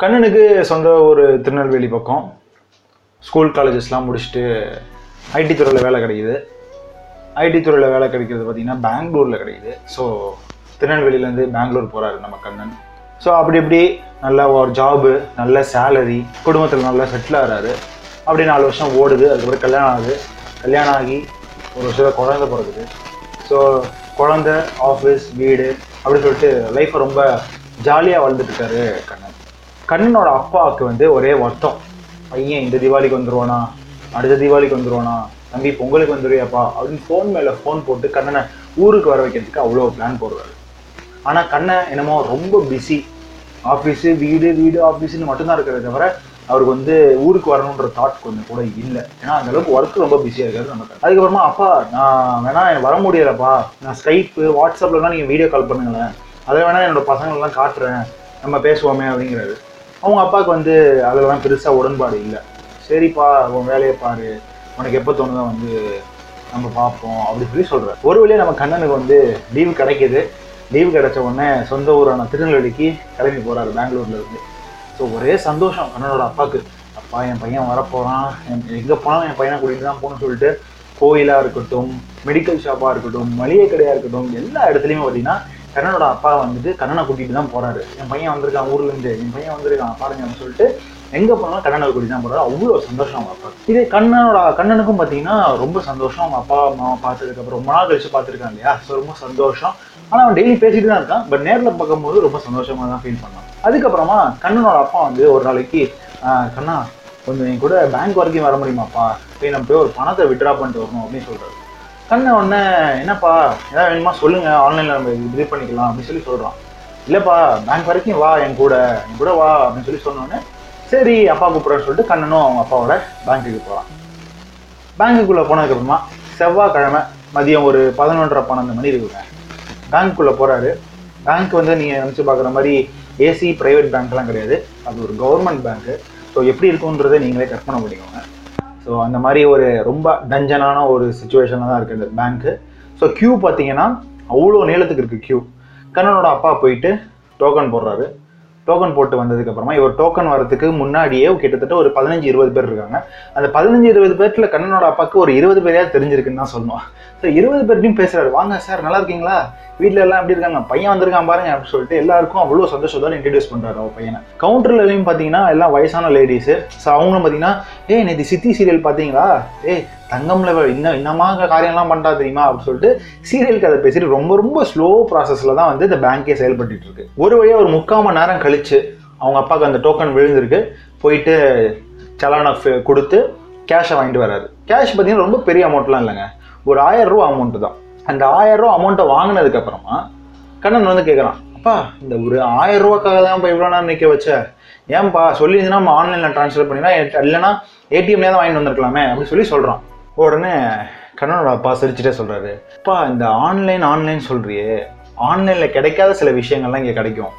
கண்ணனுக்கு சொந்த ஒரு திருநெல்வேலி பக்கம். ஸ்கூல் காலேஜஸ்லாம் முடிச்சுட்டு ஐடி துறையில் வேலை கிடைக்குது. ஐடி துறையில் வேலை கிடைக்கிறது பார்த்தீங்கன்னா பெங்களூரில் கிடைக்குது. ஸோ திருநெல்வேலியிலேருந்து பெங்களூர் போகிறாரு நம்ம கண்ணன். ஸோ அப்படி இப்படி நல்ல ஒரு ஜாபு நல்ல சேலரி குடும்பத்தில் நல்லா செட்டில் ஆகிறாரு அப்படி நாலு வருஷம் ஓடுது அதுக்கப்புறம் கல்யாணம் ஆகுது. கல்யாணம் ஆகி ஒரு வருஷத்தில் குழந்தை பிறகுது ஸோ குழந்த ஆஃபீஸ் வீடு அப்படின்னு சொல்லிட்டு லைஃப்பை ரொம்ப ஜாலியாக வாழ்ந்துட்டுருக்காரு கண்ணன். கண்ணனோட அப்பாவுக்கு வந்து ஒரே வருத்தம். பையன் இந்த தீபாவளிக்கு வந்துருவானா? அடுத்த தீபாவளிக்கு வந்துருவானா? தம்பி பொங்கலுக்கு வந்துருவியாப்பா? அப்படின்னு ஃபோன் மேலே ஃபோன் போட்டு கண்ணனை ஊருக்கு வர வைக்கிறதுக்கு அவ்வளோ பிளான் போடுவார். ஆனால் கண்ணன் என்னமோ ரொம்ப பிஸி ஆஃபீஸு வீடு வீடு ஆஃபீஸுன்னு மட்டும்தான் இருக்கிறத தவிர அவருக்கு வந்து ஊருக்கு வரணுன்ற தாட் கொஞ்சம் கூட இல்லை. ஏன்னா அந்த அளவுக்கு ஒர்க் ரொம்ப பிஸியாக இருக்காரு நம்ம அதுக்கப்புறமா அப்பா நான் வேணா எனக்கு வர முடியலப்பா. நான் ஸ்கைப்பு வாட்ஸ்அப்லலாம் நீங்கள் வீடியோ கால் பண்ணுங்களேன். அதை வேணா என்னோட பசங்களெலாம் காட்டுறேன். நம்ம பேசுவோமே அப்படிங்கிறது அவங்க அப்பாவுக்கு வந்து அதெல்லாம் பெருசாக உடன்பாடு இல்லை. சரிப்பா உன் வேலையை பாரு. உனக்கு எப்போ தோணுதோ வந்து நம்ம பார்ப்போம் அப்படி சொல்லி சொல்கிறார் ஒரு வழியாக நம்ம கண்ணனுக்கு வந்து லீவு கிடைக்கிது. லீவு கிடைச்ச உடனே சொந்த ஊரான திருநெல்வேலிக்கு கிளம்பி போகிறாரு பெங்களூர்ல இருந்து. ஸோ ஒரே சந்தோஷம் கண்ணனோட அப்பாவுக்கு. அப்பா என் பையன் வரப்போகிறான் எங்கே போனாலும் என் பையனை கூட்டிகிட்டு தான் போகணும்னு சொல்லிட்டு கோயிலாக இருக்கட்டும் மெடிக்கல் ஷாப்பாக இருக்கட்டும் மளிகை கடையாக இருக்கட்டும் எல்லா இடத்துலையுமே பார்த்தீங்கன்னா கண்ணனோட அப்பா வந்துட்டு கண்ணனை கூட்டிகிட்டு தான் போகிறாரு என் பையன் வந்திருக்கான் ஊர்லேருந்து என் பையன் வந்திருக்கான் பாருங்க அப்படின்னு சொல்லிட்டு எங்கே போனாலும் கண்ணனை கூட்டிட்டு தான் போகிறாரு அவ்வளோ சந்தோஷம் அவங்க அப்பா இதே கண்ணனோட கண்ணனுக்கும் பார்த்தீங்கன்னா ரொம்ப சந்தோஷம். அவங்க அப்பா அம்மாவை பார்த்ததுக்கப்புறம் ரொம்ப நாள் கழிச்சு பார்த்துருக்கான் இல்லையா? ஸோ ரொம்ப சந்தோஷம். ஆனால் அவன் டெய்லி பேசிட்டு தான் இருக்கான். பட் நேரில் பார்க்கும்போது ரொம்ப சந்தோஷமாக தான் ஃபீல் பண்ணான். அதுக்கப்புறமா கண்ணனோட அப்பா வந்து ஒரு நாளைக்கு கண்ணா கொஞ்சம் என் கூட பேங்க் வரைக்கும் வர முடியுமாப்பா? போய் நம்ம போய் ஒரு பணத்தை விட்ரா பண்ணிட்டு வரணும் அப்படின்னு சொல்கிறாரு கண்ணை உடனே என்னப்பா ஏதாவது வேணுமா? சொல்லுங்க. ஆன்லைனில் நம்ம இது பண்ணிக்கலாம். அப்படின்னு சொல்லி சொல்கிறான் இல்லைப்பா பேங்க் வரைக்கும் வா என் கூட. என் கூட வா அப்படின்னு சொல்லி சொன்னோடனே சரி அப்பா கூப்பிட்றேன்னு சொல்லிட்டு கண்ணனும் அவங்க அப்பாவோட பேங்க்குக்கு போகிறான் பேங்க்குள்ளே போனதுக்கப்புறமா செவ்வாய்க்கிழமை மதியம் ஒரு பதினொன்றரை பன்னெண்டு மணி இருக்குங்க. பேங்க்குள்ளே போகிறாரு பேங்க் வந்து நீங்கள் நினச்சி பார்க்குற மாதிரி ஏசி ப்ரைவேட் பேங்க்லாம் கிடையாது. அது ஒரு கவர்மெண்ட் பேங்க்கு ஸோ எப்படி இருக்குன்றதை நீங்களே கற்பனை பண்ணிக்கோங்க ஸோ அந்த மாதிரி ஒரு ரொம்ப டஞ்சனான ஒரு சுச்சுவேஷனில் தான் இருக்குது இந்த பேங்க்கு ஸோ க்யூ பார்த்தீங்கன்னா அவ்வளோ நீளத்துக்கு இருக்குது க்யூ கண்ணனோட அப்பா போயிட்டு டோக்கன் போடுறாரு. டோக்கன் போட்டு வந்ததுக்கப்புறமா இவர் டோக்கன் வரதுக்கு முன்னாடியே கிட்டத்தட்ட ஒரு பதினஞ்சு இருபது பேர் இருக்காங்க. அந்த பதினஞ்சு இருபது பேர்ல கண்ணனோட அப்பாவுக்கு ஒரு இருபது பேரையாவது தெரிஞ்சிருக்குன்னு தான் சொல்லணும். ஸோ இருபது பேர்ட்டையும் பேசுறாரு. வாங்க சார் நல்லா இருக்கீங்களா? வீட்டில் எல்லாம் எப்படி இருக்காங்க? பையன் வந்திருக்கான் பாருங்க அப்படின்னு சொல்லிட்டு எல்லாருக்கும் அவ்வளோ சந்தோஷத்தோட இன்ட்ரடியூஸ் பண்ணுறாரு அவ பையனை. கவுண்டர்லையும் பார்த்தீங்கன்னா எல்லாம் வயசான லேடிஸு ஸோ அவங்களும் பார்த்தீங்கன்னா ஏய் நேற்று சித்தி சீரியல் பார்த்தீங்களா? ஏய் தங்கம்ல இவ இன்னும் காரியம்லாம் பண்ணுறா தெரியுமா? அப்படின்னு சொல்லிட்டு சீரியல் கதை பேசிட்டு ரொம்ப ரொம்ப ஸ்லோ ப்ராசஸில் தான் வந்து இந்த பேங்கே செயல்பட்டு இருக்கு ஒரு வழியாக ஒரு முக்கால் மணி நேரம் கழிச்சு அவங்க அப்பாவுக்கு அந்த டோக்கன் விழுந்திருக்கு. போயிட்டு சலானை கொடுத்து கேஷை வாங்கிட்டு வராரு கேஷ் பார்த்தீங்கன்னா ரொம்ப பெரிய அமௌண்ட்லாம் இல்லைங்க. ஒரு ஆயிரம் ரூபா அமௌண்ட்டு தான். அந்த ஆயிரம் ரூபா அமௌண்ட்டை வாங்கினதுக்கு அப்புறமா கண்ணன் வந்து கேட்குறான் அப்பா இந்த ஒரு ஆயிரம் ரூபாக்காக தான் இப்போ இவ்வளோ நேரம் நிற்க வச்ச? ஏன்பா சொல்லியிருந்தீங்கன்னா நம்ம ஆன்லைனில் ட்ரான்ஸ்ஃபர் பண்ணினா இல்லைன்னா ஏடிஎம்லேயே தான் வாங்கிட்டு வந்திருக்கலாமே? அப்படின்னு சொல்லி சொல்கிறான் உடனே கண்ணனோட அப்பா சிரிச்சுட்டே சொல்கிறாரு அப்பா இந்த ஆன்லைன் ஆன்லைன் சொல்கிறியே ஆன்லைனில் கிடைக்காத சில விஷயங்கள்லாம் இங்கே கிடைக்கும்.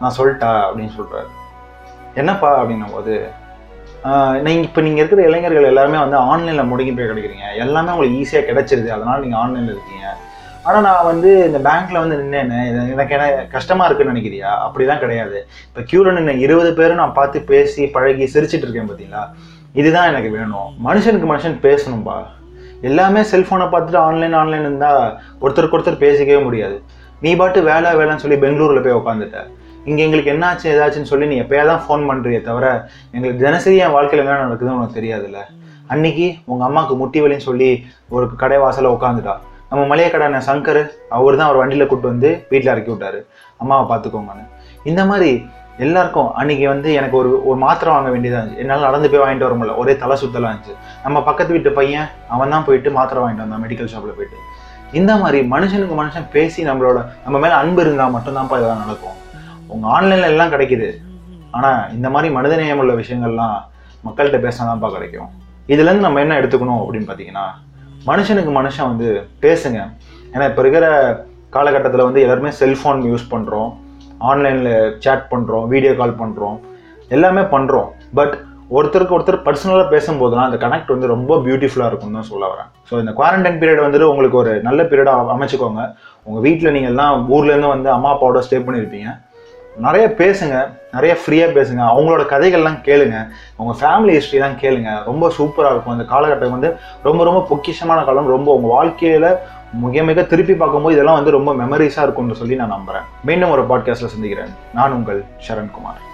நான் சொல்லிட்டா அப்படின்னு சொல்கிறாரு என்னப்பா? அப்படின்னும் போது நீங்கள் இப்போ நீங்கள் இருக்கிற இளைஞர்கள் எல்லாருமே வந்து ஆன்லைனில் முடங்கி போய் கிடைக்கிறீங்க. எல்லாமே உங்களுக்கு ஈஸியாக கிடைச்சிருது. அதனால் நீங்கள் ஆன்லைனில் இருக்கீங்க. ஆனால் நான் வந்து இந்த பேங்க்கில் வந்து நின்னேன்னு எனக்கு என்ன கஷ்டமாக இருக்குன்னு நினைக்கிறியா? அப்படிலாம் கிடையாது. இப்போ க்யூவில் நின்று இருபது பேரும் நான் பார்த்து பேசி பழகி சிரிச்சிட்டு இருக்கேன் பார்த்தீங்களா இதுதான் எனக்கு வேணும். மனுஷனுக்கு மனுஷன் பேசணும்பா. எல்லாமே செல்ஃபோனை பார்த்துட்டு ஆன்லைன் ஆன்லைன் இருந்தால் ஒருத்தருக்கு ஒருத்தர் பேசிக்கவே முடியாது. நீ பாட்டு வேலை வேலைன்னு சொல்லி பெங்களூரில் போய் உட்காந்துட்ட இங்கே எங்களுக்கு என்னாச்சு ஏதாச்சுன்னு சொல்லி நீ எப்போயா தான் ஃபோன் பண்ணுறியே தவிர எங்களுக்கு தினசரி என் வாழ்க்கையில் என்ன நடக்குதுன்னு உனக்கு தெரியாதுல்ல. அன்னைக்கு உங்கள் அம்மாவுக்கு முட்டி வலின்னு சொல்லி ஒரு கடை வாசலில் உட்காந்துட்டா நம்ம மளிகை கடையான சங்கர் அவர் தான் அவர் வண்டியில் கூப்பிட்டு வந்து வீட்டில் இறக்கி விட்டாரு. அம்மாவை பார்த்துக்கோங்கன்னு. இந்த மாதிரி எல்லாருக்கும் அன்னைக்கு வந்து எனக்கு ஒரு ஒரு மாத்திரை வாங்க வேண்டியதாக இருந்துச்சு. என்னால் நடந்து போய் வாங்கிட்டு வர முடியல. ஒரே தலை சுத்தலாக இருந்துச்சு. நம்ம பக்கத்து வீட்டு பையன் அவன் தான் போயிட்டு மாத்திரை வாங்கிட்டு வந்தான் மெடிக்கல் ஷாப்பில் போயிட்டு. இந்த மாதிரி மனுஷனுக்கு மனுஷன் பேசி நம்மளோட நம்ம மேலே அன்பு இருந்தால் மட்டும்தான்ப்பா இதெல்லாம் நடக்கும். உங்கள் ஆன்லைனில் எல்லாம் கிடைக்குது. ஆனால் இந்த மாதிரி மனிதநேயம் உள்ள விஷயங்கள்லாம் மக்கள்கிட்ட பேசினாதான்ப்பா கிடைக்கும். இதுலேருந்து நம்ம என்ன எடுத்துக்கணும் அப்படின்னு பார்த்தீங்கன்னா மனுஷனுக்கு மனுஷன் வந்து பேசுங்க. ஏன்னா இப்போ இருக்கிற காலகட்டத்தில் வந்து எல்லாருமே செல்ஃபோன் யூஸ் பண்ணுறோம் ஆன்லைனில் சேட் பண்ணுறோம் வீடியோ கால் பண்ணுறோம் எல்லாமே பண்ணுறோம் பட் ஒருத்தருக்கு ஒருத்தர் பர்சனலாக பேசும்போதுலாம் அந்த கனெக்ட் வந்து ரொம்ப பியூட்டிஃபுல்லாக இருக்கும்னு தான் சொல்ல வரேன். ஸோ இந்த குவாரண்டைன் பீரியட் வந்துட்டு உங்களுக்கு ஒரு நல்ல பீரியடாக அமைச்சுக்கோங்க. உங்கள் வீட்டில் நீங்கள் எல்லாம் ஊர்லேருந்து வந்து அம்மா அப்பாவோட ஸ்டே பண்ணியிருப்பீங்க நிறைய பேசுங்க நிறைய ஃப்ரீயாக பேசுங்க. அவங்களோட கதைகள்லாம் கேளுங்க. உங்கள் ஃபேமிலி ஹிஸ்ட்ரிலாம் கேளுங்க. ரொம்ப சூப்பராக இருக்கும். இந்த காலகட்டம் வந்து ரொம்ப ரொம்ப பொக்கிஷமான காலம். ரொம்ப உங்கள் வாழ்க்கையில் மிக மிக திருப்பி பார்க்கும்போது இதெல்லாம் வந்து ரொம்ப மெமரிஸாக இருக்கும்னு சொல்லி நான் நம்புகிறேன் மீண்டும் ஒரு பாட்காஸ்ட்டில் சந்திக்கிறேன். நான் உங்கள் சரண்குமார்.